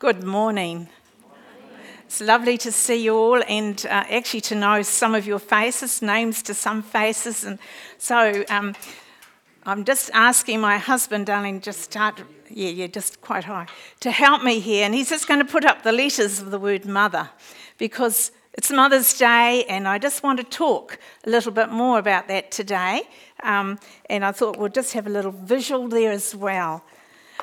Good morning. It's lovely to see you all and uh, actually to know some of your faces, names to some faces. And so um, I'm just asking my husband, darling, just start, yeah, yeah, just quite high, to help me here. And he's just going to put up the letters of the word mother because it's Mother's Day and I just want to talk a little bit more about that today. Um, and I thought we'll just have a little visual there as well.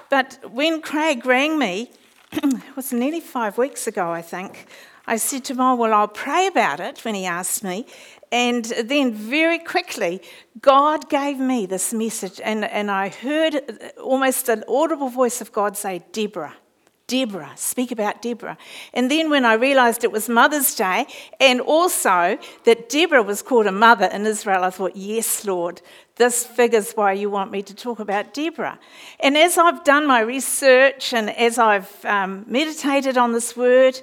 But when Craig rang me, it was nearly five weeks ago, I think. I said to Oh, well, I'll pray about it when he asked me. And then, very quickly, God gave me this message, and, and I heard almost an audible voice of God say, Deborah. Deborah, speak about Deborah. And then when I realized it was Mother's Day and also that Deborah was called a mother in Israel, I thought, yes, Lord, this figures why you want me to talk about Deborah. And as I've done my research and as I've um, meditated on this word,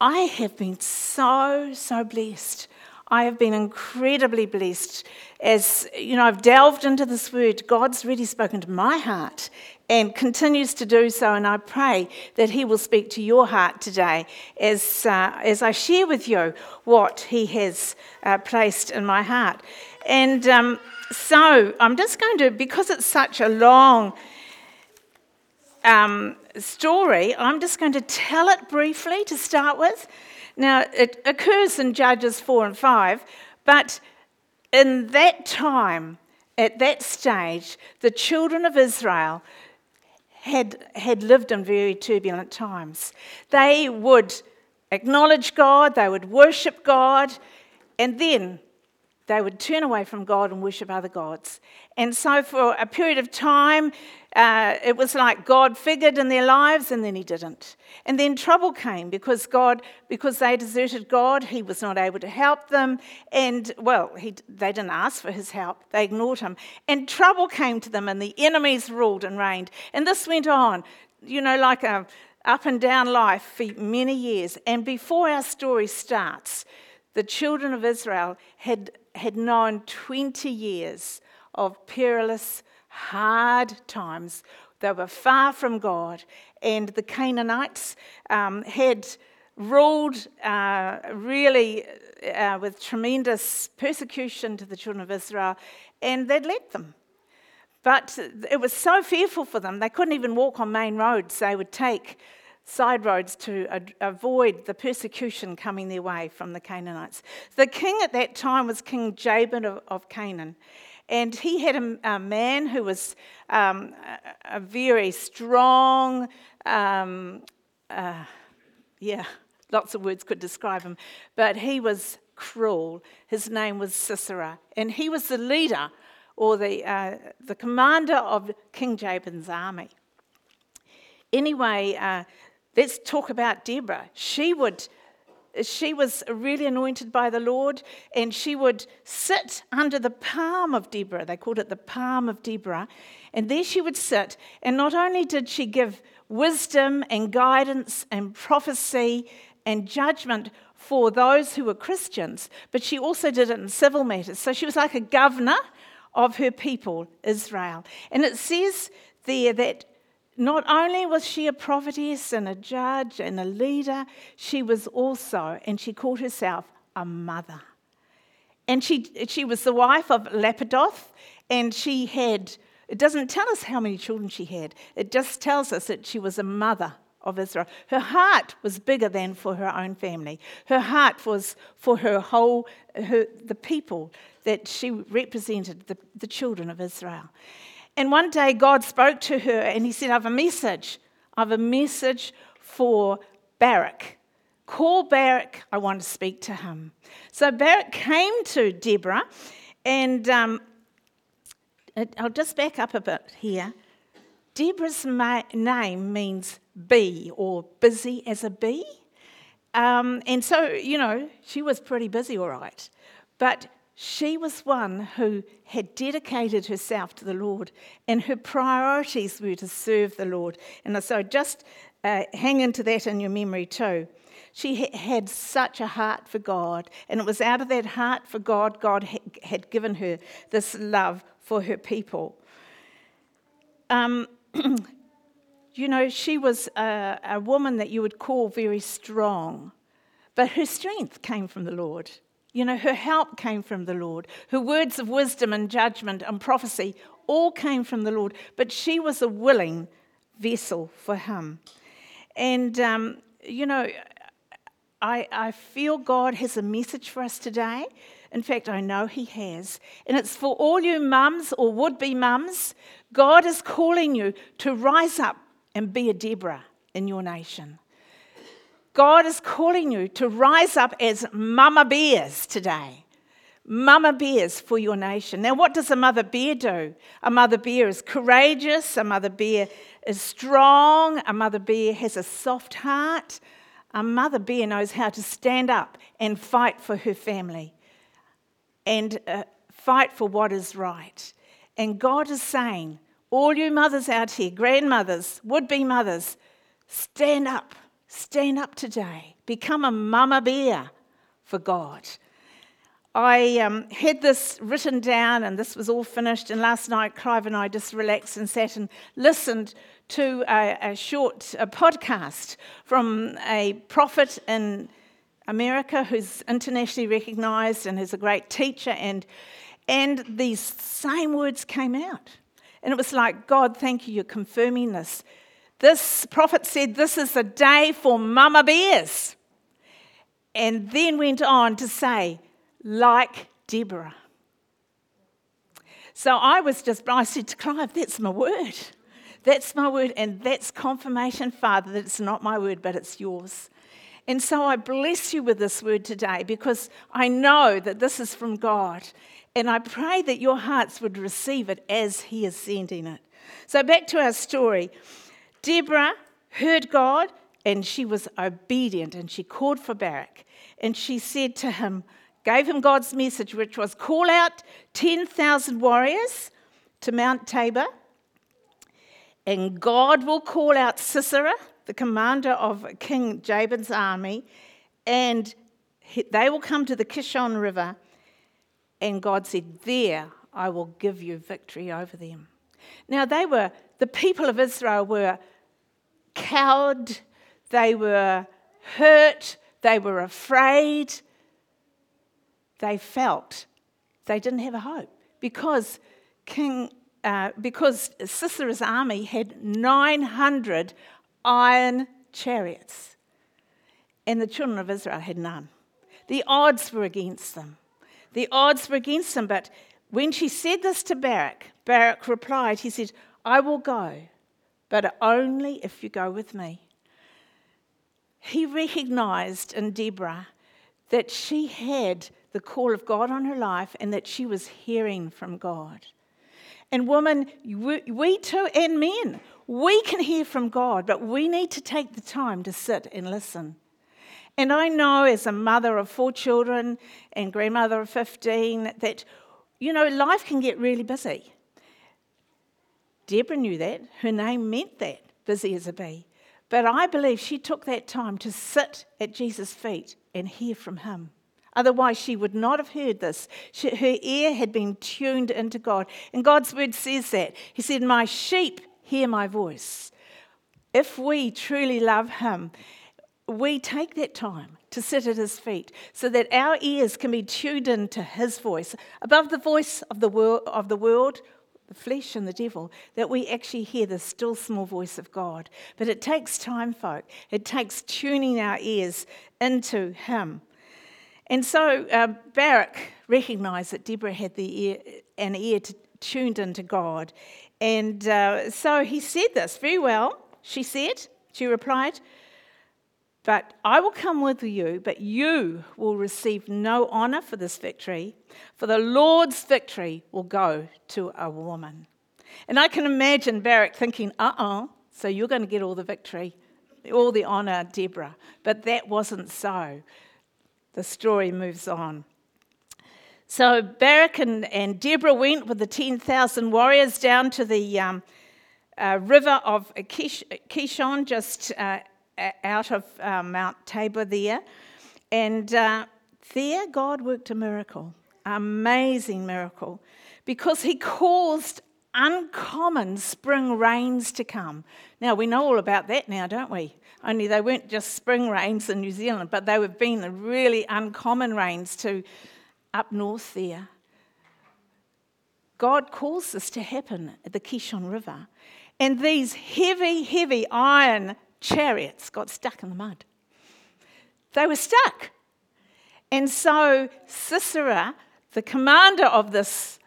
I have been so, so blessed. I have been incredibly blessed as you know I've delved into this word God's really spoken to my heart and continues to do so. And I pray that He will speak to your heart today as, uh, as I share with you what He has uh, placed in my heart. And um, so I'm just going to, because it's such a long um, story, I'm just going to tell it briefly to start with. Now, it occurs in Judges 4 and 5, but in that time, at that stage, the children of Israel had, had lived in very turbulent times. They would acknowledge God, they would worship God, and then they would turn away from God and worship other gods. And so, for a period of time, uh, it was like God figured in their lives and then He didn't. And then trouble came because God, because they deserted God, He was not able to help them. And, well, he, they didn't ask for His help, they ignored Him. And trouble came to them, and the enemies ruled and reigned. And this went on, you know, like a up and down life for many years. And before our story starts, the children of Israel had had known 20 years of perilous, hard times. They were far from God, and the Canaanites um, had ruled uh, really uh, with tremendous persecution to the children of Israel, and they'd let them. But it was so fearful for them, they couldn't even walk on main roads. They would take side roads to avoid the persecution coming their way from the Canaanites. The king at that time was King Jabin of, of Canaan. And he had a, a man who was um, a, a, very strong, um, uh, yeah, lots of words could describe him, but he was cruel. His name was Sisera, and he was the leader or the, uh, the commander of King Jabin's army. Anyway, uh, Let's talk about Deborah. She would she was really anointed by the Lord, and she would sit under the palm of Deborah. They called it the palm of Deborah. And there she would sit. And not only did she give wisdom and guidance and prophecy and judgment for those who were Christians, but she also did it in civil matters. So she was like a governor of her people, Israel. And it says there that not only was she a prophetess and a judge and a leader, she was also, and she called herself a mother. And she, she was the wife of Lapidoth, and she had, it doesn't tell us how many children she had, it just tells us that she was a mother of Israel. Her heart was bigger than for her own family. Her heart was for her whole, her, the people that she represented, the, the children of Israel. And one day God spoke to her and he said, I have a message. I have a message for Barak. Call Barak, I want to speak to him. So Barak came to Deborah, and um, I'll just back up a bit here. Deborah's ma- name means bee or busy as a bee. Um, and so, you know, she was pretty busy, all right. But she was one who had dedicated herself to the Lord, and her priorities were to serve the Lord. And so just uh, hang into that in your memory too. She had such a heart for God, and it was out of that heart for God, God had given her this love for her people. Um, you know, she was a, a woman that you would call very strong, but her strength came from the Lord. You know, her help came from the Lord. Her words of wisdom and judgment and prophecy all came from the Lord, but she was a willing vessel for Him. And, um, you know, I, I feel God has a message for us today. In fact, I know He has. And it's for all you mums or would be mums. God is calling you to rise up and be a Deborah in your nation. God is calling you to rise up as mama bears today. Mama bears for your nation. Now, what does a mother bear do? A mother bear is courageous, a mother bear is strong, a mother bear has a soft heart. A mother bear knows how to stand up and fight for her family and uh, fight for what is right. And God is saying, all you mothers out here, grandmothers, would be mothers, stand up. Stand up today. Become a mama bear for God. I um, had this written down and this was all finished. And last night, Clive and I just relaxed and sat and listened to a, a short a podcast from a prophet in America who's internationally recognized and is a great teacher. And, and these same words came out. And it was like, God, thank you, you're confirming this. This prophet said, This is a day for mama bears. And then went on to say, like Deborah. So I was just, I said to Clive, That's my word. That's my word. And that's confirmation, Father, that it's not my word, but it's yours. And so I bless you with this word today because I know that this is from God. And I pray that your hearts would receive it as He is sending it. So back to our story. Deborah heard God and she was obedient and she called for Barak. And she said to him, gave him God's message, which was call out 10,000 warriors to Mount Tabor, and God will call out Sisera, the commander of King Jabin's army, and they will come to the Kishon River. And God said, There I will give you victory over them. Now, they were, the people of Israel were cowed, they were hurt, they were afraid. They felt they didn't have a hope because King, uh, because Sisera's army had 900 iron chariots, and the children of Israel had none. The odds were against them. The odds were against them, but when she said this to Barak, Barak replied, He said, I will go but only if you go with me. He recognized in Deborah that she had the call of God on her life and that she was hearing from God. And women, we, we too, and men, we can hear from God, but we need to take the time to sit and listen. And I know as a mother of four children and grandmother of 15 that, you know, life can get really busy. Deborah knew that. Her name meant that, busy as a bee. But I believe she took that time to sit at Jesus' feet and hear from him. Otherwise, she would not have heard this. She, her ear had been tuned into God. And God's word says that. He said, My sheep hear my voice. If we truly love him, we take that time to sit at his feet so that our ears can be tuned into his voice above the voice of the, world, of the world the flesh and the devil, that we actually hear the still small voice of God. But it takes time, folk. It takes tuning our ears into Him. And so uh, Barak recognized that Deborah had the ear, an ear to, tuned into God. And uh, so he said this very well. She said, she replied, but I will come with you, but you will receive no honor for this victory, for the Lord's victory will go to a woman. And I can imagine Barak thinking, uh uh so you're going to get all the victory, all the honor, Deborah. But that wasn't so. The story moves on. So Barak and, and Deborah went with the 10,000 warriors down to the um, uh, river of Kish, Kishon, just uh, out of uh, Mount Tabor there. And uh, there, God worked a miracle, amazing miracle, because He caused uncommon spring rains to come. Now, we know all about that now, don't we? Only they weren't just spring rains in New Zealand, but they have been really uncommon rains to up north there. God caused this to happen at the Kishon River. And these heavy, heavy iron chariots got stuck in the mud. They were stuck. And so Sisera, the commander of this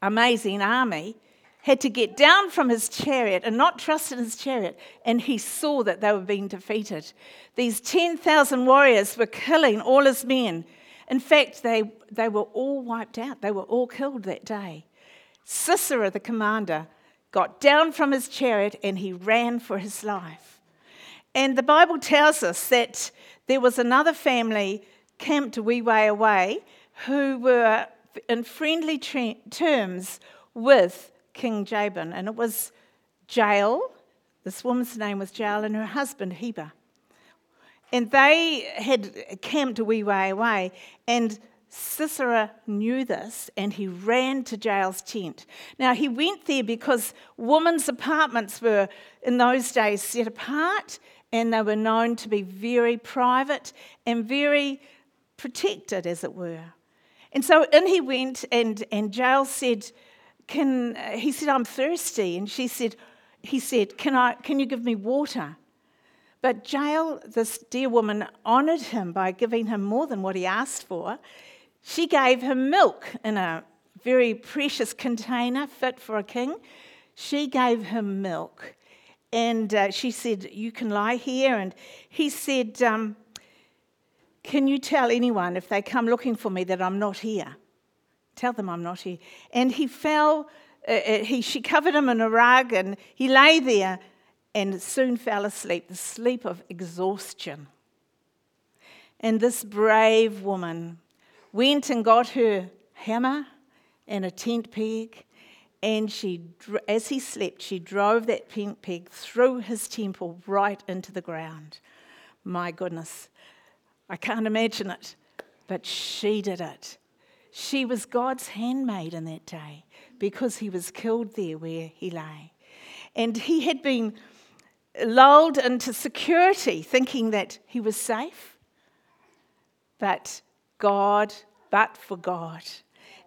amazing army, had to get down from his chariot and not trust in his chariot, and he saw that they were being defeated. These 10,000 warriors were killing all his men. In fact, they, they were all wiped out, they were all killed that day. Sisera, the commander, got down from his chariot and he ran for his life. And the Bible tells us that there was another family camped a wee way away who were in friendly terms with King Jabin, and it was Jael. This woman's name was Jael, and her husband Heber. And they had camped a wee way away, and Sisera knew this and he ran to Jael's tent. Now, he went there because women's apartments were in those days set apart and they were known to be very private and very protected, as it were. And so in he went, and, and Jael said, can, uh, he said, I'm thirsty. And she said, he said, can, I, can you give me water? But Jael, this dear woman, honoured him by giving him more than what he asked for. She gave him milk in a very precious container fit for a king. She gave him milk. And uh, she said, You can lie here. And he said, um, Can you tell anyone if they come looking for me that I'm not here? Tell them I'm not here. And he fell, uh, uh, he, she covered him in a rug, and he lay there and soon fell asleep, the sleep of exhaustion. And this brave woman went and got her hammer and a tent peg, and she, as he slept, she drove that tent peg through his temple right into the ground. My goodness, I can't imagine it, but she did it. She was God's handmaid in that day because he was killed there where he lay. And he had been lulled into security, thinking that he was safe. But God, but for God,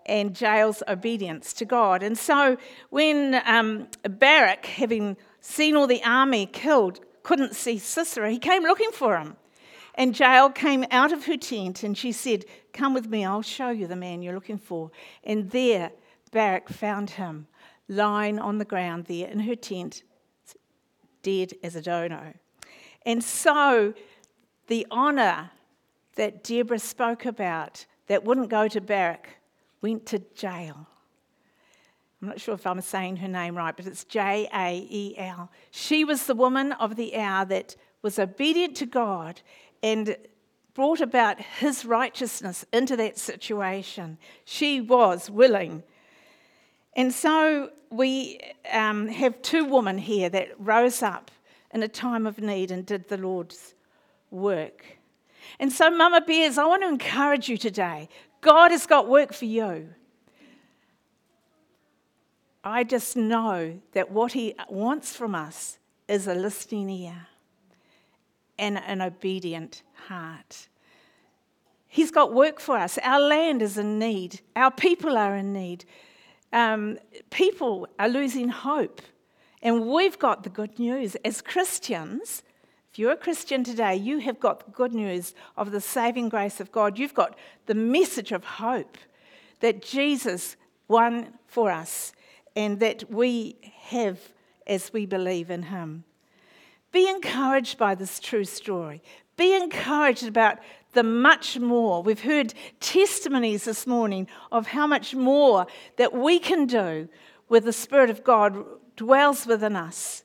and Jael's obedience to God. And so when um, Barak, having seen all the army killed, couldn't see Sisera, he came looking for him. And Jael came out of her tent and she said, Come with me, I'll show you the man you're looking for. And there, Barak found him lying on the ground there in her tent, dead as a dono. And so, the honour that Deborah spoke about that wouldn't go to Barak went to Jael. I'm not sure if I'm saying her name right, but it's J A E L. She was the woman of the hour that was obedient to God and brought about his righteousness into that situation. She was willing. And so we um, have two women here that rose up in a time of need and did the Lord's work. And so, Mama Bears, I want to encourage you today. God has got work for you. I just know that what He wants from us is a listening ear and an obedient heart. He's got work for us. Our land is in need, our people are in need. Um, people are losing hope. And we've got the good news. As Christians, if you're a Christian today, you have got the good news of the saving grace of God. You've got the message of hope that Jesus won for us and that we have as we believe in Him. Be encouraged by this true story. Be encouraged about the much more. We've heard testimonies this morning of how much more that we can do with the Spirit of God dwells within us.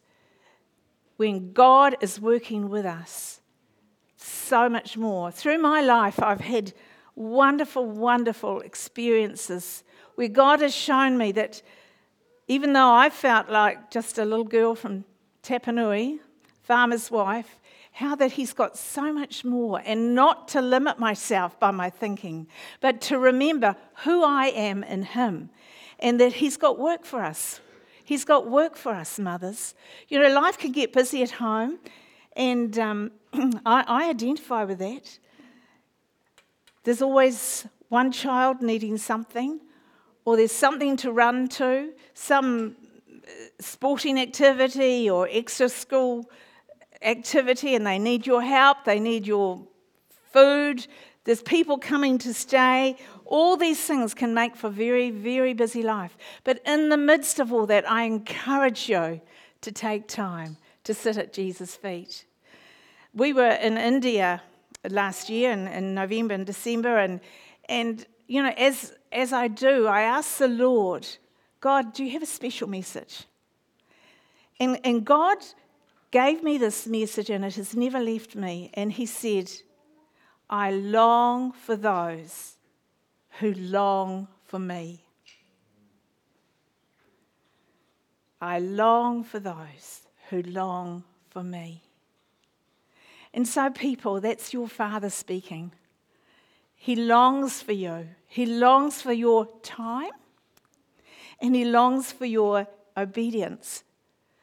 When God is working with us, so much more. Through my life, I've had wonderful, wonderful experiences where God has shown me that even though I felt like just a little girl from Tapanui, farmer's wife, how that he's got so much more, and not to limit myself by my thinking, but to remember who I am in him, and that he's got work for us. He's got work for us, mothers. You know, life can get busy at home, and um, I, I identify with that. There's always one child needing something, or there's something to run to, some uh, sporting activity or extra school activity, and they need your help, they need your food, there's people coming to stay. All these things can make for very, very busy life. But in the midst of all that, I encourage you to take time to sit at Jesus' feet. We were in India last year in, in November and December, and, and you know, as, as I do, I ask the Lord, God, do you have a special message? And, and God gave me this message, and it has never left me. And He said, I long for those who long for me. I long for those who long for me. And so, people, that's your Father speaking. He longs for you. He longs for your time and He longs for your obedience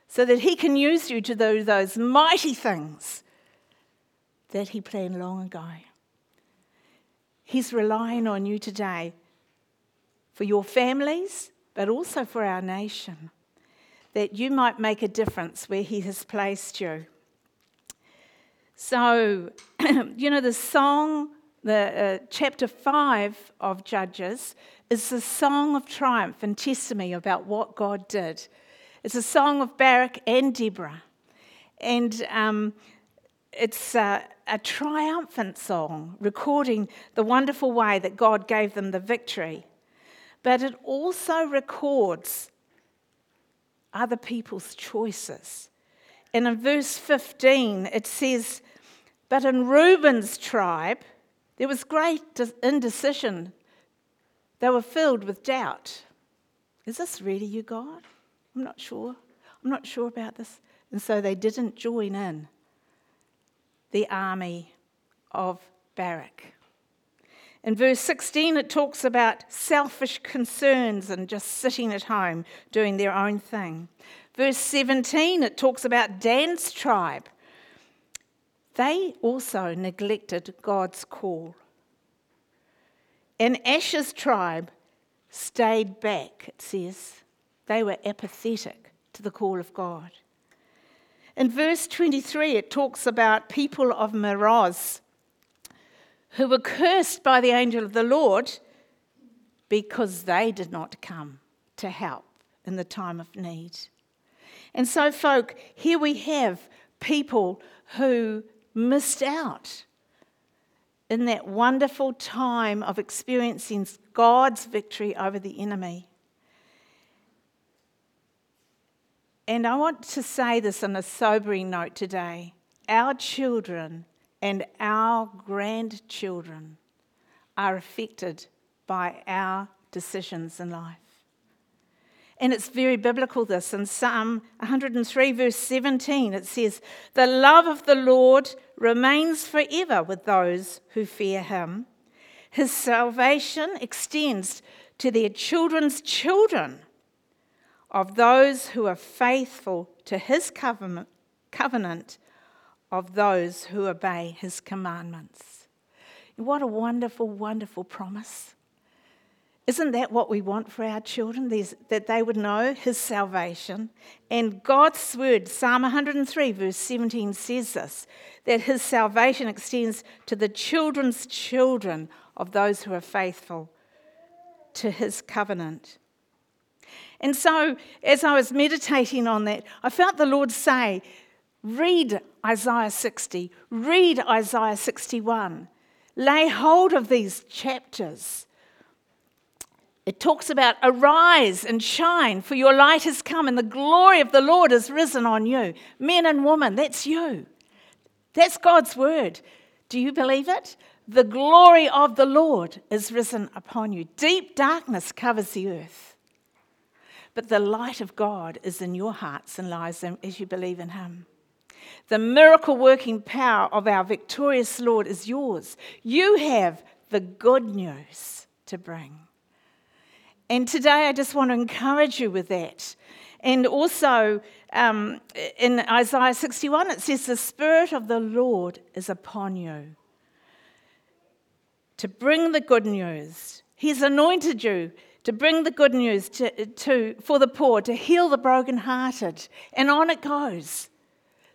so that He can use you to do those mighty things that He planned long ago. He's relying on you today for your families, but also for our nation, that you might make a difference where He has placed you. So, you know, the song, the uh, chapter 5 of Judges, is the song of triumph and testimony about what God did. It's a song of Barak and Deborah. And um, it's a, a triumphant song, recording the wonderful way that God gave them the victory. But it also records other people's choices. And in verse 15, it says, But in Reuben's tribe, there was great indecision. They were filled with doubt. Is this really you, God? I'm not sure. I'm not sure about this. And so they didn't join in the army of Barak. In verse 16, it talks about selfish concerns and just sitting at home doing their own thing. Verse 17, it talks about Dan's tribe. They also neglected God's call. And Asher's tribe stayed back, it says. They were apathetic to the call of God. In verse 23, it talks about people of Meroz who were cursed by the angel of the Lord because they did not come to help in the time of need. And so, folk, here we have people who missed out in that wonderful time of experiencing God's victory over the enemy. And I want to say this on a sobering note today. Our children and our grandchildren are affected by our decisions in life. And it's very biblical, this. In Psalm 103, verse 17, it says, The love of the Lord remains forever with those who fear him. His salvation extends to their children's children of those who are faithful to his covenant, of those who obey his commandments. What a wonderful, wonderful promise. Isn't that what we want for our children? These, that they would know his salvation. And God's word, Psalm 103, verse 17, says this that his salvation extends to the children's children of those who are faithful to his covenant. And so, as I was meditating on that, I felt the Lord say, Read Isaiah 60, read Isaiah 61, lay hold of these chapters. It talks about arise and shine, for your light has come and the glory of the Lord has risen on you. Men and women, that's you. That's God's word. Do you believe it? The glory of the Lord is risen upon you. Deep darkness covers the earth. But the light of God is in your hearts and lives as you believe in Him. The miracle working power of our victorious Lord is yours. You have the good news to bring. And today I just want to encourage you with that And also um, in Isaiah 61, it says, The Spirit of the Lord is upon you to bring the good news. He's anointed you to bring the good news to, to, for the poor, to heal the brokenhearted. And on it goes.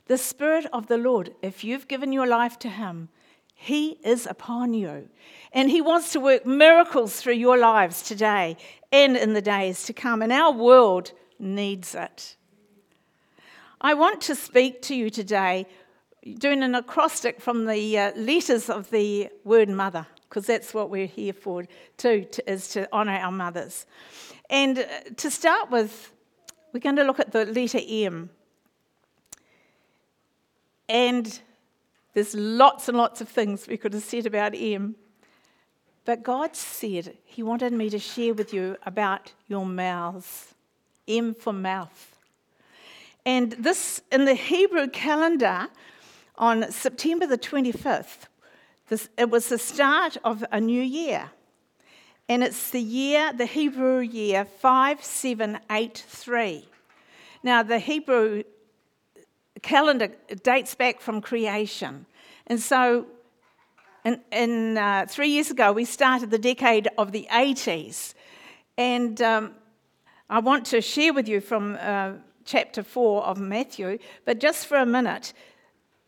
The Spirit of the Lord, if you've given your life to Him, He is upon you. And He wants to work miracles through your lives today and in the days to come. And our world needs it. I want to speak to you today doing an acrostic from the uh, letters of the word mother because that's what we're here for too, to, is to honour our mothers. And uh, to start with, we're going to look at the letter M. And there's lots and lots of things we could have said about M. But God said He wanted me to share with you about your mouths. M for mouth. And this, in the Hebrew calendar, on September the 25th, this, it was the start of a new year. And it's the year, the Hebrew year 5783. Now, the Hebrew calendar dates back from creation. And so, in, in uh, three years ago, we started the decade of the 80s. And um, I want to share with you from uh, chapter 4 of Matthew, but just for a minute,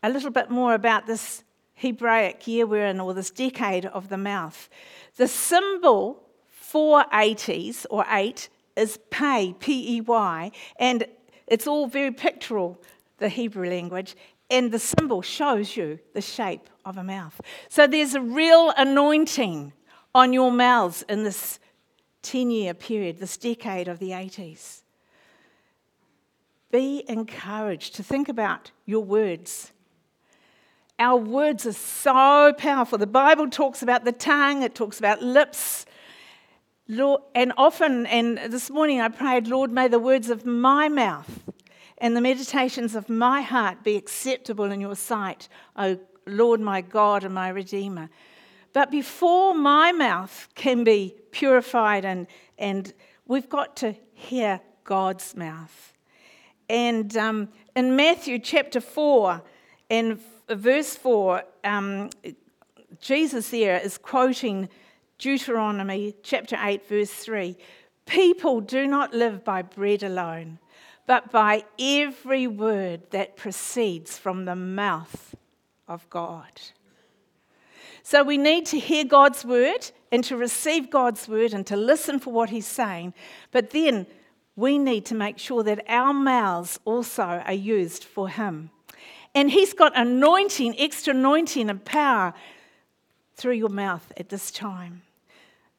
a little bit more about this Hebraic year we're in, or this decade of the mouth. The symbol for 80s or 8 is pay, P E Y, and it's all very pictorial, the Hebrew language, and the symbol shows you the shape of a mouth. So there's a real anointing on your mouths in this 10 year period, this decade of the 80s. Be encouraged to think about your words our words are so powerful. The Bible talks about the tongue, it talks about lips. Lord, and often, and this morning I prayed, Lord, may the words of my mouth and the meditations of my heart be acceptable in your sight, O Lord, my God and my Redeemer. But before my mouth can be purified, and, and we've got to hear God's mouth. And um, in Matthew chapter 4 and verse 4, um, Jesus there is quoting Deuteronomy chapter 8, verse 3. People do not live by bread alone, but by every word that proceeds from the mouth of God. So we need to hear God's word and to receive God's word and to listen for what He's saying. But then we need to make sure that our mouths also are used for Him. And He's got anointing, extra anointing and power through your mouth at this time.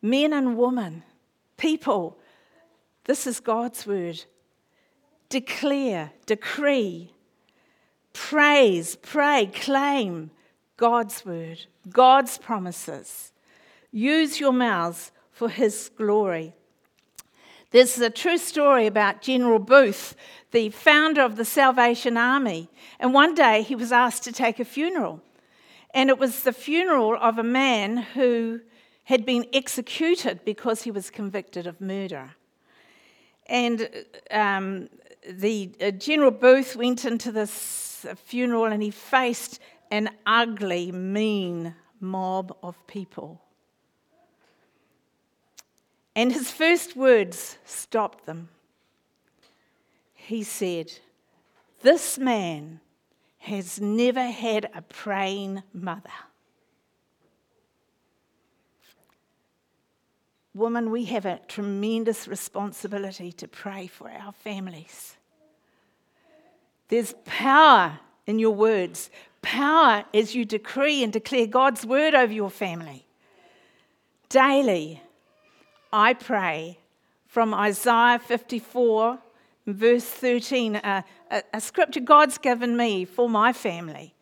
Men and women, people, this is God's word. Declare, decree, praise, pray, claim God's word, God's promises. Use your mouths for His glory. There's a true story about General Booth, the founder of the Salvation Army. And one day he was asked to take a funeral. And it was the funeral of a man who had been executed because he was convicted of murder. And um, the uh, General Booth went into this funeral and he faced an ugly, mean mob of people. And his first words stopped them. He said, This man has never had a praying mother. Woman, we have a tremendous responsibility to pray for our families. There's power in your words, power as you decree and declare God's word over your family. Daily, I pray from Isaiah 54, verse 13, a, a, a, scripture God's given me for my family.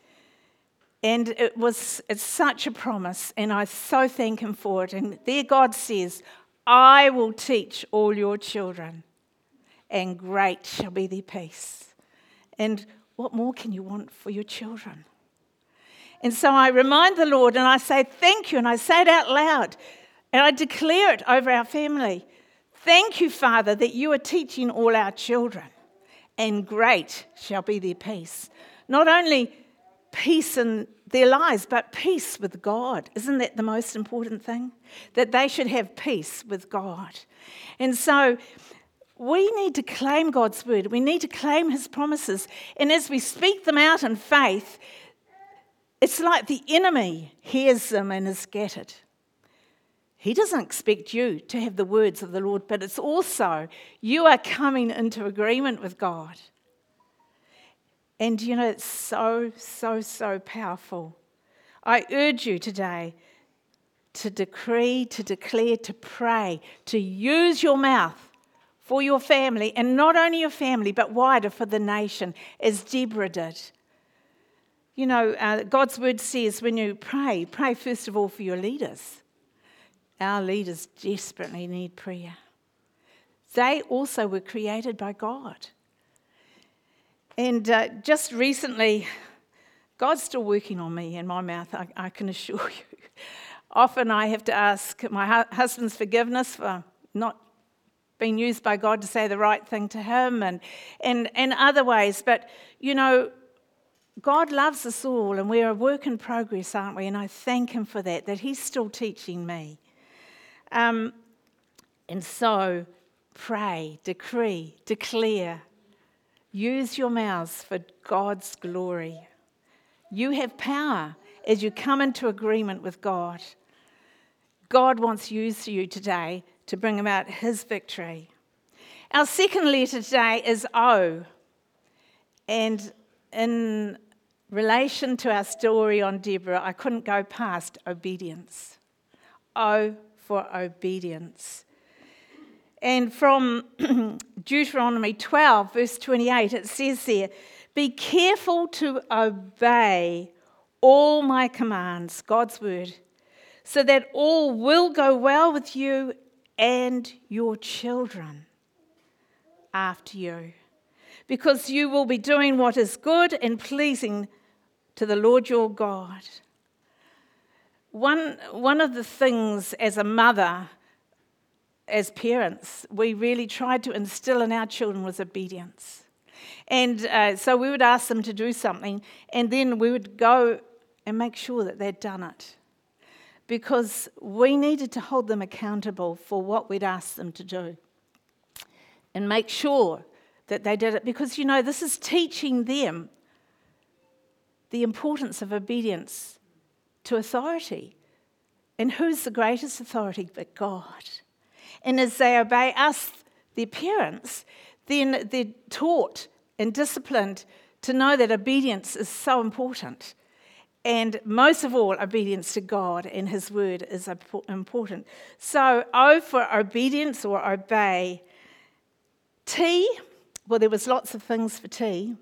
And it was it's such a promise, and I so thank Him for it. And there God says, I will teach all your children, and great shall be their peace. And what more can you want for your children? And so I remind the Lord and I say, Thank you. And I say it out loud and I declare it over our family. Thank you, Father, that you are teaching all our children, and great shall be their peace. Not only peace in their lives, but peace with God. Isn't that the most important thing? That they should have peace with God. And so we need to claim God's word, we need to claim his promises. And as we speak them out in faith, it's like the enemy hears them and is scattered. He doesn't expect you to have the words of the Lord, but it's also you are coming into agreement with God. And you know, it's so, so, so powerful. I urge you today to decree, to declare, to pray, to use your mouth for your family, and not only your family, but wider for the nation, as Deborah did. You know, uh, God's word says when you pray, pray first of all for your leaders. Our leaders desperately need prayer. They also were created by God. And uh, just recently, God's still working on me and my mouth, I, I can assure you. Often I have to ask my hu- husband's forgiveness for not being used by God to say the right thing to him and, and, and other ways. But, you know, God loves us all and we're a work in progress, aren't we? And I thank Him for that, that He's still teaching me. Um, and so, pray, decree, declare, Use your mouths for God's glory. You have power as you come into agreement with God. God wants to use you today to bring about his victory. Our second letter today is O. And in relation to our story on Deborah, I couldn't go past obedience. O for obedience. And from Deuteronomy 12, verse 28, it says there, Be careful to obey all my commands, God's word, so that all will go well with you and your children after you, because you will be doing what is good and pleasing to the Lord your God. One, one of the things as a mother as parents, we really tried to instill in our children was obedience. And uh, so we would ask them to do something, and then we would go and make sure that they'd done it. Because we needed to hold them accountable for what we'd asked them to do and make sure that they did it. Because, you know, this is teaching them the importance of obedience to authority. And who's the greatest authority but God? And as they obey us, their parents, then they're taught and disciplined to know that obedience is so important. And most of all, obedience to God and His word is important. So, O for obedience or obey. T, well, there was lots of things for T.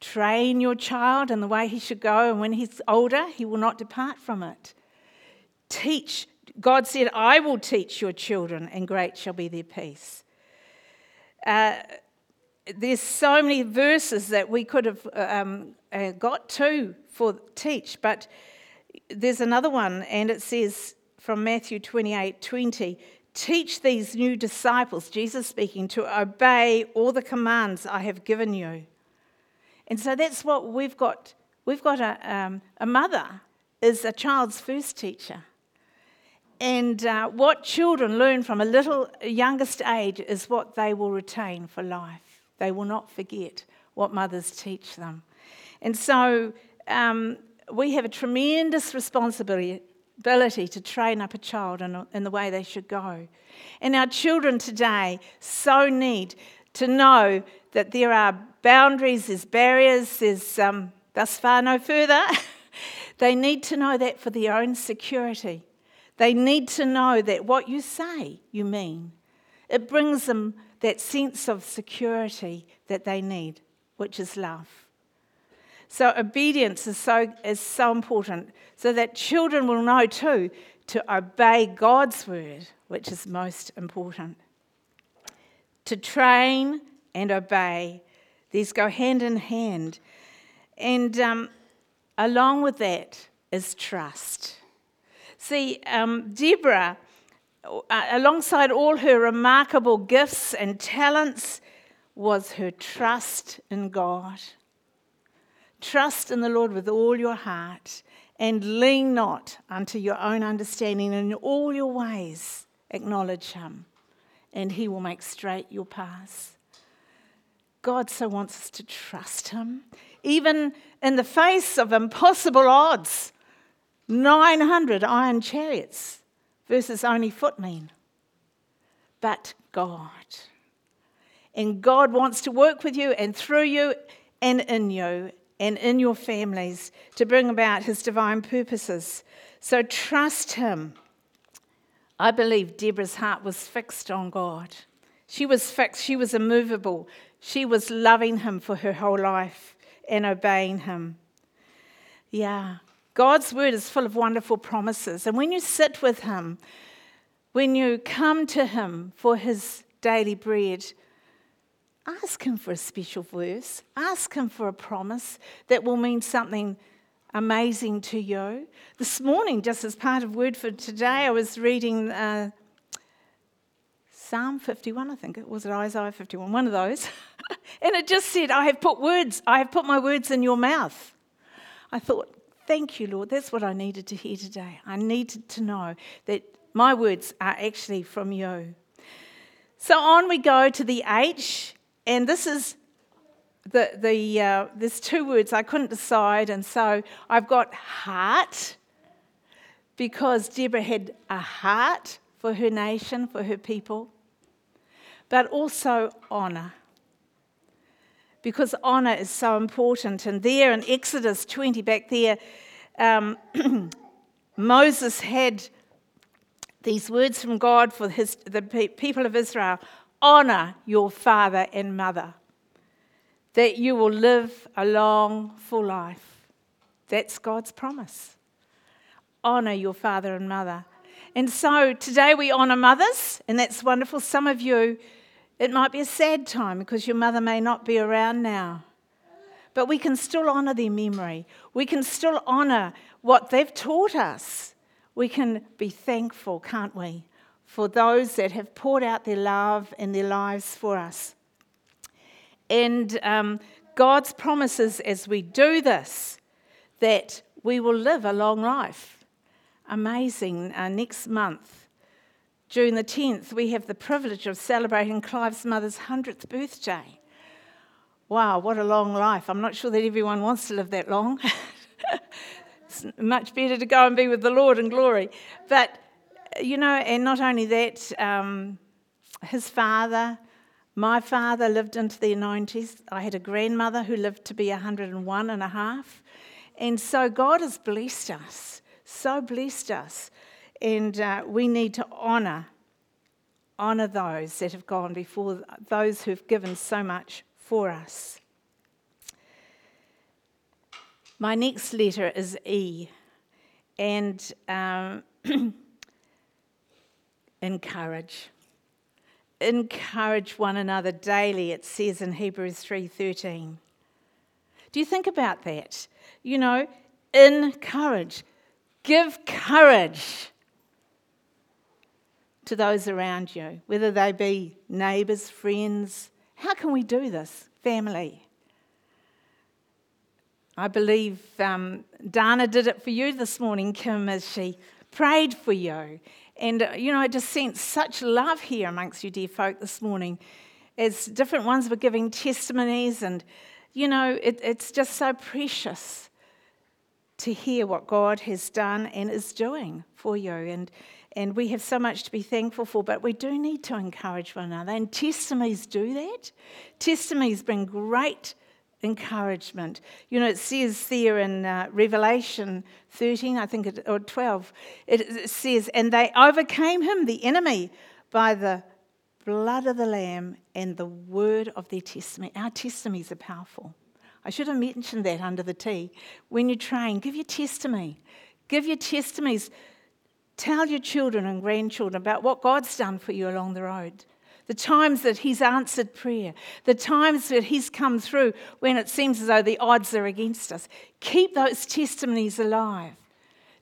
Train your child in the way he should go, and when he's older, he will not depart from it. Teach God said, I will teach your children, and great shall be their peace. Uh, there's so many verses that we could have um, uh, got to for teach, but there's another one, and it says from Matthew 28 20, teach these new disciples, Jesus speaking, to obey all the commands I have given you. And so that's what we've got. We've got a, um, a mother is a child's first teacher. And uh, what children learn from a little youngest age is what they will retain for life. They will not forget what mothers teach them. And so um, we have a tremendous responsibility to train up a child in, in the way they should go. And our children today so need to know that there are boundaries, there's barriers, there's um, thus far no further. they need to know that for their own security. They need to know that what you say, you mean. It brings them that sense of security that they need, which is love. So, obedience is so, is so important so that children will know too to obey God's word, which is most important. To train and obey, these go hand in hand. And um, along with that is trust. See, um, Deborah uh, alongside all her remarkable gifts and talents, was her trust in God. Trust in the Lord with all your heart and lean not unto your own understanding. In all your ways, acknowledge Him, and He will make straight your paths. God so wants us to trust Him, even in the face of impossible odds 900 iron chariots versus only footmen. But God. And God wants to work with you and through you and in you and in your families to bring about his divine purposes. So trust him. I believe Deborah's heart was fixed on God. She was fixed, she was immovable. She was loving him for her whole life and obeying him. Yeah, God's word is full of wonderful promises. And when you sit with him, when you come to him for his daily bread, ask Him for a special verse. Ask Him for a promise that will mean something amazing to you. This morning, just as part of Word for Today, I was reading uh, Psalm 51, I think it was it Isaiah 51, one of those. and it just said, I have put words, I have put my words in your mouth. I thought, thank you, Lord. That's what I needed to hear today. I needed to know that my words are actually from you. So on we go to the H and this is the, the uh, there's two words I couldn't decide, and so I've got heart because Deborah had a heart for her nation, for her people, but also honour because honour is so important. And there in Exodus 20, back there, um, Moses had these words from God for his, the people of Israel honor your father and mother, that you will live a long, full life. That's God's promise. Honor your father and mother. And so today we honor mothers, and that's wonderful. Some of you, it might be a sad time because your mother may not be around now. But we can still honor their memory. We can still honor what they've taught us. We can be thankful, can't we, for those that have poured out their love and their lives for us. And um, God's promises as we do this that we will live a long life. Amazing. Uh, next month, June the 10th, we have the privilege of celebrating Clive's mother's 100th birthday. Wow, what a long life. I'm not sure that everyone wants to live that long. it's much better to go and be with the Lord in glory. But you know, and not only that, um, his father, my father lived into their 90s. I had a grandmother who lived to be 101 and a half. And so God has blessed us, so blessed us. And uh, we need to honour, honour those that have gone before, those who've given so much for us. My next letter is E. And um, encourage. Encourage one another daily, it says in Hebrews 3:13. Do you think about that? You know, encourage. Give courage to those around you, whether they be neighbours, friends. How can we do this? Family. I believe um, Dana did it for you this morning, Kim, as she prayed for you and, uh, you know, I just sense such love here amongst you, dear folk, this morning as different ones were giving testimonies. And, you know, it, it's just so precious to hear what God has done and is doing for you. And, and we have so much to be thankful for, but we do need to encourage one another. And testimonies do that. Testimonies bring great encouragement. You know, it says there in uh, Revelation 13, I think, it, or 12, it, it says, And they overcame him, the enemy, by the blood of the Lamb and the word of their testimony. Our testimonies are powerful. I should have mentioned that under the T. When you train, give your testimony. Give your testimonies. Tell your children and grandchildren about what God's done for you along the road the times that He's answered prayer, the times that He's come through when it seems as though the odds are against us. Keep those testimonies alive.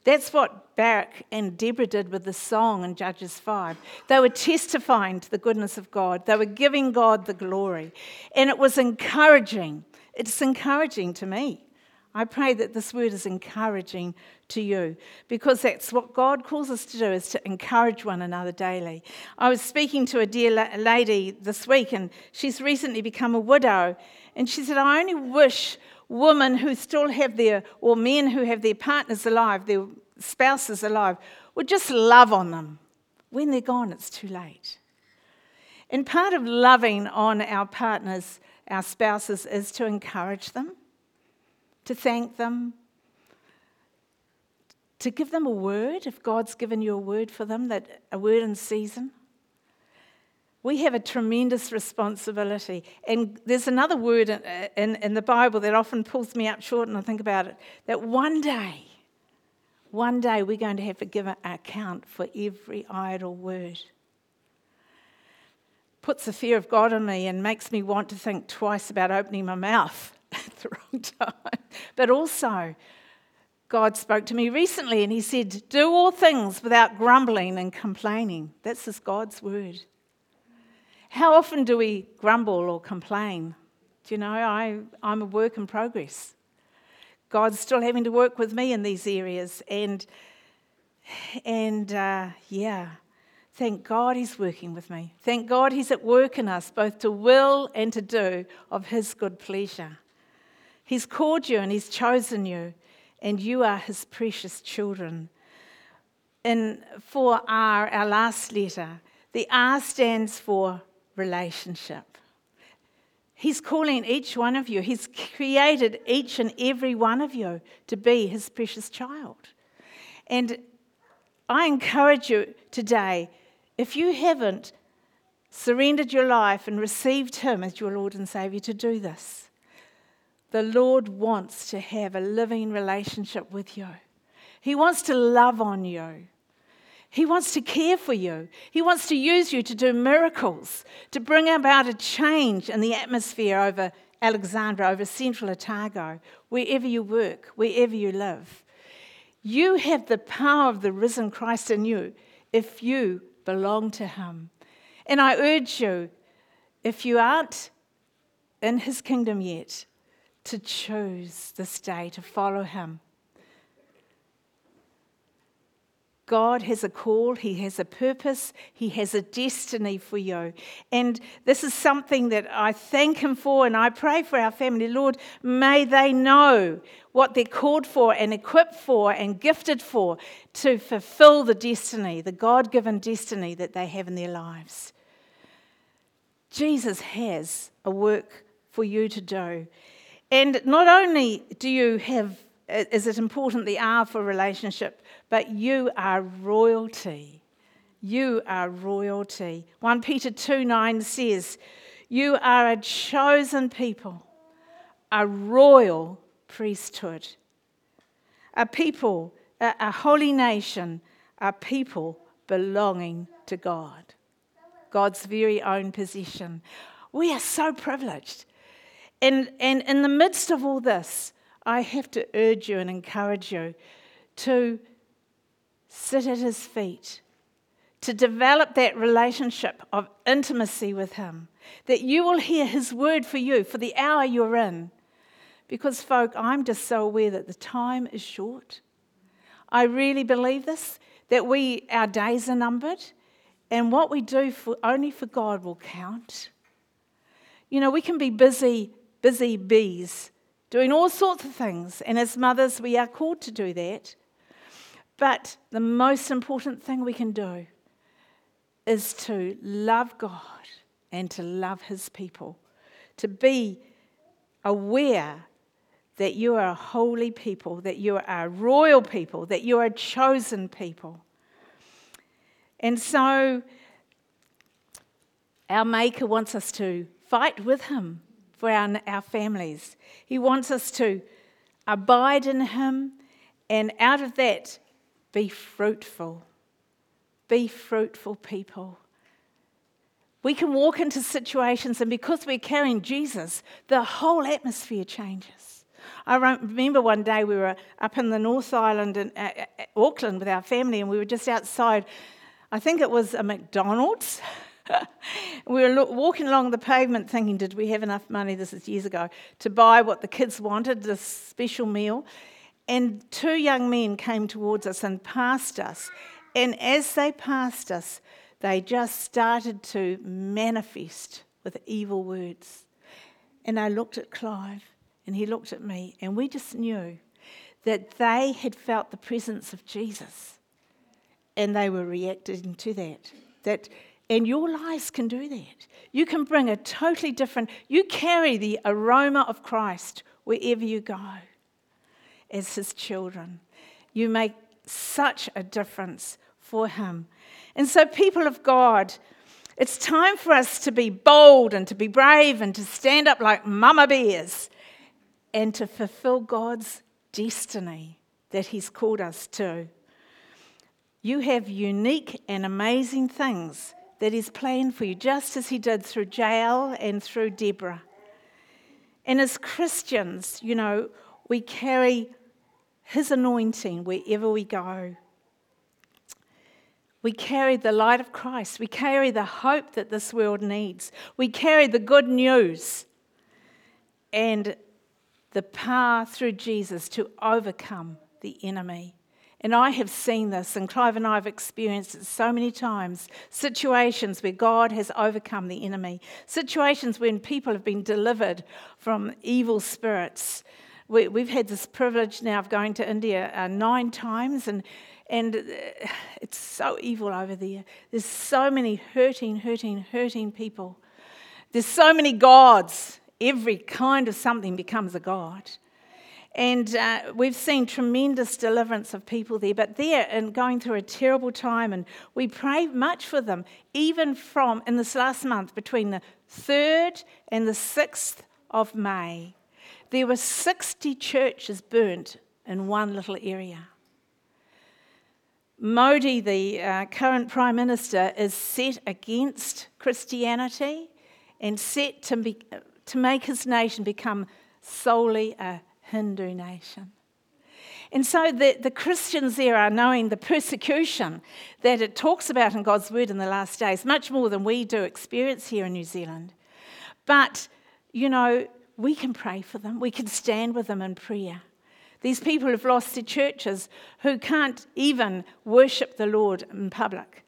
That's what Barak and Deborah did with the song in Judges 5. They were testifying to the goodness of God, they were giving God the glory. And it was encouraging. It's encouraging to me. I pray that this word is encouraging to you because that's what God calls us to do is to encourage one another daily. I was speaking to a dear lady this week and she's recently become a widow and she said I only wish women who still have their or men who have their partners alive, their spouses alive would just love on them. When they're gone it's too late. And part of loving on our partners, our spouses is to encourage them to thank them, to give them a word if God's given you a word for them, that a word in season. We have a tremendous responsibility. And there's another word in, in, in, the Bible that often pulls me up short and I think about it that one day, one day we're going to have to give an account for every idle word. Puts the fear of God in me and makes me want to think twice about opening my mouth at the wrong time. But also, God spoke to me recently and He said, Do all things without grumbling and complaining. That's just God's word. How often do we grumble or complain? Do you know, I, I'm a work in progress. God's still having to work with me in these areas. And, and uh, yeah, thank God He's working with me. Thank God He's at work in us, both to will and to do of His good pleasure. He's called you and He's chosen you, and you are His precious children. And for R, our last letter, the R stands for relationship. He's calling each one of you, He's created each and every one of you to be His precious child. And I encourage you today, if you haven't surrendered your life and received Him as your Lord and Savior, to do this. The Lord wants to have a living relationship with you. He wants to love on you. He wants to care for you. He wants to use you to do miracles, to bring about a change in the atmosphere over Alexandra, over central Otago, wherever you work, wherever you live. You have the power of the risen Christ in you if you belong to Him. And I urge you, if you aren't in His kingdom yet, to choose this day to follow Him. God has a call, He has a purpose, He has a destiny for you. And this is something that I thank Him for, and I pray for our family. Lord, may they know what they're called for, and equipped for, and gifted for to fulfill the destiny, the God given destiny that they have in their lives. Jesus has a work for you to do. And not only do you have, is it important the R for relationship, but you are royalty. You are royalty. 1 Peter 2 9 says, You are a chosen people, a royal priesthood, a people, a, a holy nation, a people belonging to God, God's very own possession. We are so privileged and, and in the midst of all this, I have to urge you and encourage you to sit at his feet, to develop that relationship of intimacy with him, that you will hear his word for you for the hour you're in. Because, folk, I'm just so aware that the time is short. I really believe this, that we, our days are numbered, and what we do for, only for God will count. You know, we can be busy busy bees, doing all sorts of things. And as mothers, we are called to do that. But the most important thing we can do is to love God and to love His people, to be aware that you are a holy people, that you are a royal people, that you are a chosen people. And so, our Maker wants us to fight with Him for our, our families. He wants us to abide in Him and out of that, be fruitful. Be fruitful people. We can walk into situations, and because we're carrying Jesus, the whole atmosphere changes. I remember one day we were up in the North Island in uh, uh, Auckland with our family, and we were just outside. I think it was a McDonald's. we were look, walking along the pavement thinking, did we have enough money, this is years ago, to buy what the kids wanted, this special meal? And two young men came towards us and passed us. And as they passed us, they just started to manifest with evil words. And I looked at Clive and he looked at me, and we just knew that they had felt the presence of Jesus and they were reacting to that. That and your lives can do that. You can bring a totally different, you carry the aroma of Christ wherever you go as his children. You make such a difference for him. And so, people of God, it's time for us to be bold and to be brave and to stand up like mama bears and to fulfill God's destiny that He's called us to. You have unique and amazing things that He's planned for you, just as He did through Jael and through Deborah. And as Christians, you know, we carry His anointing wherever we go. We carry the light of Christ. We carry the hope that this world needs. We carry the good news and the power through Jesus to overcome the enemy. And I have seen this, and Clive and I have experienced it so many times situations where God has overcome the enemy, situations when people have been delivered from evil spirits. We, have had this privilege now of going to India uh, nine times, and and uh, it's so evil over there. There's so many hurting, hurting, hurting people. There's so many gods. Every kind of something becomes a god. And uh, we've seen tremendous deliverance of people there, but they're and going through a terrible time, and we pray much for them, even from in this last month between the 3rd and the 6th of May. There were 60 churches burnt in one little area. Modi, the uh, current Prime Minister, is set against Christianity and set to, be, to make his nation become solely a Hindu nation. And so the, the Christians there are knowing the persecution that it talks about in God's word in the last days, much more than we do experience here in New Zealand. But, you know, we can pray for them, we can stand with them in prayer. These people have lost their churches who can't even worship the Lord in public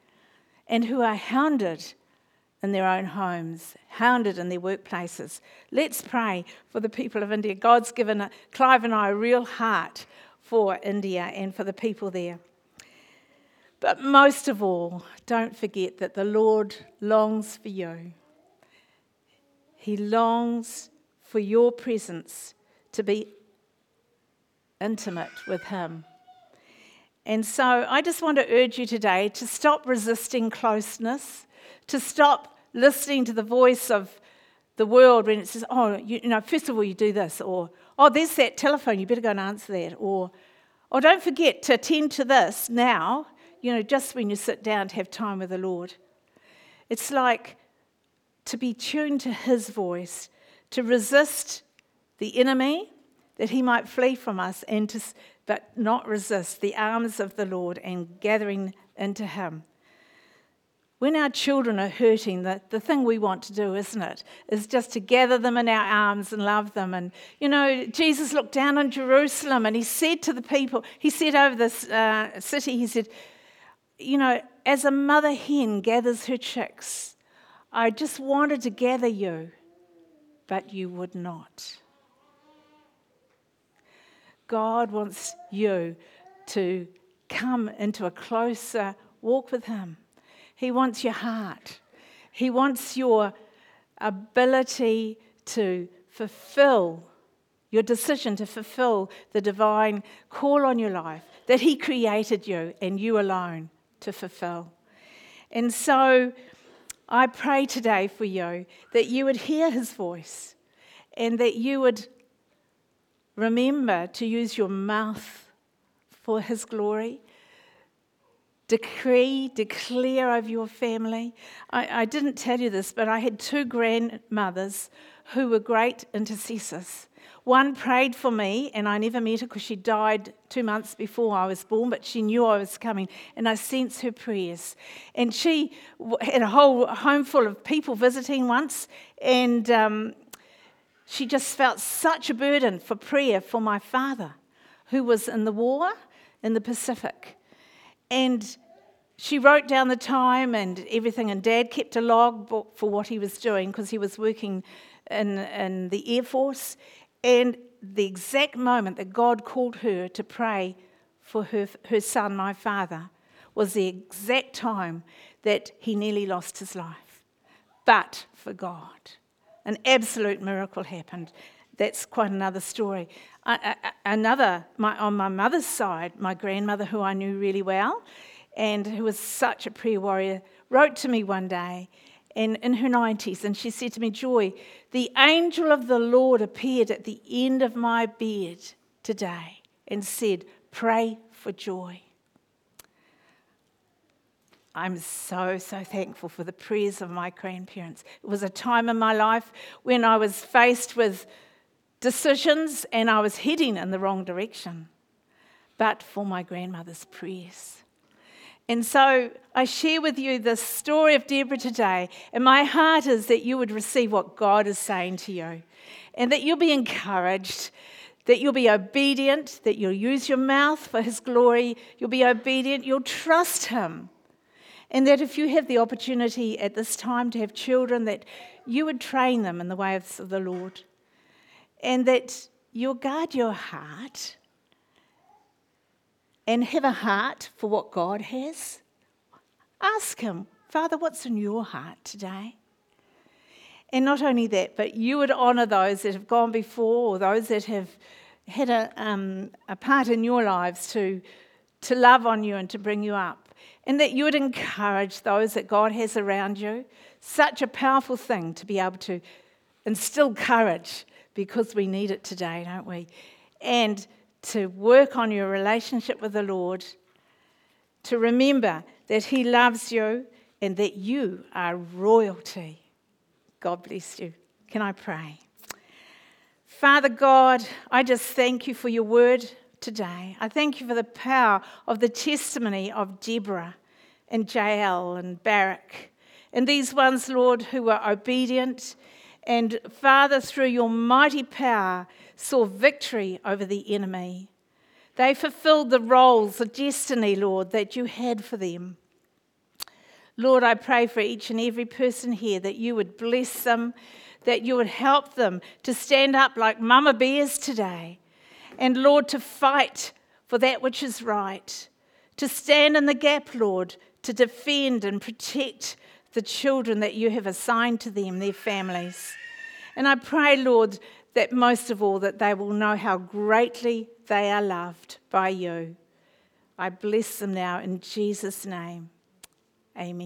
and who are hounded in their own homes, hounded in their workplaces. Let's pray for the people of India. God's given uh, Clive and I a real heart for India and for the people there. But most of all, don't forget that the Lord longs for you. He longs for your presence to be intimate with Him. And so I just want to urge you today to stop resisting closeness, to stop listening to the voice of the world when it says, oh, you, you know, first of all, you do this, or, oh, there's that telephone, you better go and answer that, or, oh, don't forget to attend to this now, you know, just when you sit down to have time with the Lord. It's like to be tuned to His voice, to resist the enemy, that he might flee from us, and to, but not resist the arms of the Lord and gathering into him. When our children are hurting, the, the thing we want to do, isn't it, is just to gather them in our arms and love them. And, you know, Jesus looked down on Jerusalem and he said to the people, he said over this uh, city, he said, you know, as a mother hen gathers her chicks, I just wanted to gather you, but you would not. God wants you to come into a closer walk with Him. He wants your heart, He wants your ability to fulfill your decision to fulfill the divine call on your life that He created you and you alone to fulfill. And so I pray today for you that you would hear His voice and that you would Remember to use your mouth for His glory. Decree, declare over your family. I, I didn't tell you this, but I had two grandmothers who were great intercessors. One prayed for me, and I never met her because she died two months before I was born, but she knew I was coming, and I sensed her prayers. And she had a whole home full of people visiting once, and um, she just felt such a burden for prayer for my father, who was in the war in the Pacific. And she wrote down the time and everything, and Dad kept a log book for what he was doing because he was working in, in the Air Force. And the exact moment that God called her to pray for her, her son, my father, was the exact time that he nearly lost his life. But for God, an absolute miracle happened. That's quite another story. Another, my, on my mother's side, my grandmother, who I knew really well, and who was such a prayer warrior, wrote to me one day in, in her 90s, and she said to me, Joy, the angel of the Lord appeared at the end of my bed today and said, Pray for joy. I'm so, so thankful for the prayers of my grandparents. It was a time in my life when I was faced with decisions and I was heading in the wrong direction, but for my grandmother's prayers. And so I share with you the story of Deborah today. And my heart is that you would receive what God is saying to you and that you'll be encouraged, that you'll be obedient, that you'll use your mouth for His glory, you'll be obedient, you'll trust Him. And that if you have the opportunity at this time to have children, that you would train them in the ways of the Lord. And that you'll guard your heart and have a heart for what God has, ask Him, Father, what's in your heart today? And not only that, but you would honour those that have gone before or those that have had a, um, a part in your lives to, to love on you and to bring you up. And that you would encourage those that God has around you. Such a powerful thing to be able to instill courage because we need it today, don't we? And to work on your relationship with the Lord, to remember that He loves you and that you are royalty. God bless you. Can I pray? Father God, I just thank you for your word today. I thank you for the power of the testimony of Deborah and Jael and Barak. And these ones, Lord, who were obedient and, Father, through your mighty power, saw victory over the enemy. They fulfilled the roles, the destiny, Lord, that you had for them. Lord, I pray for each and every person here that you would bless them, that you would help them to stand up like mama bears today. And Lord, to fight for that which is right, to stand in the gap, Lord, to defend and protect the children that you have assigned to them, their families. And I pray, Lord, that most of all, that they will know how greatly they are loved by you. I bless them now in Jesus' name. Amen.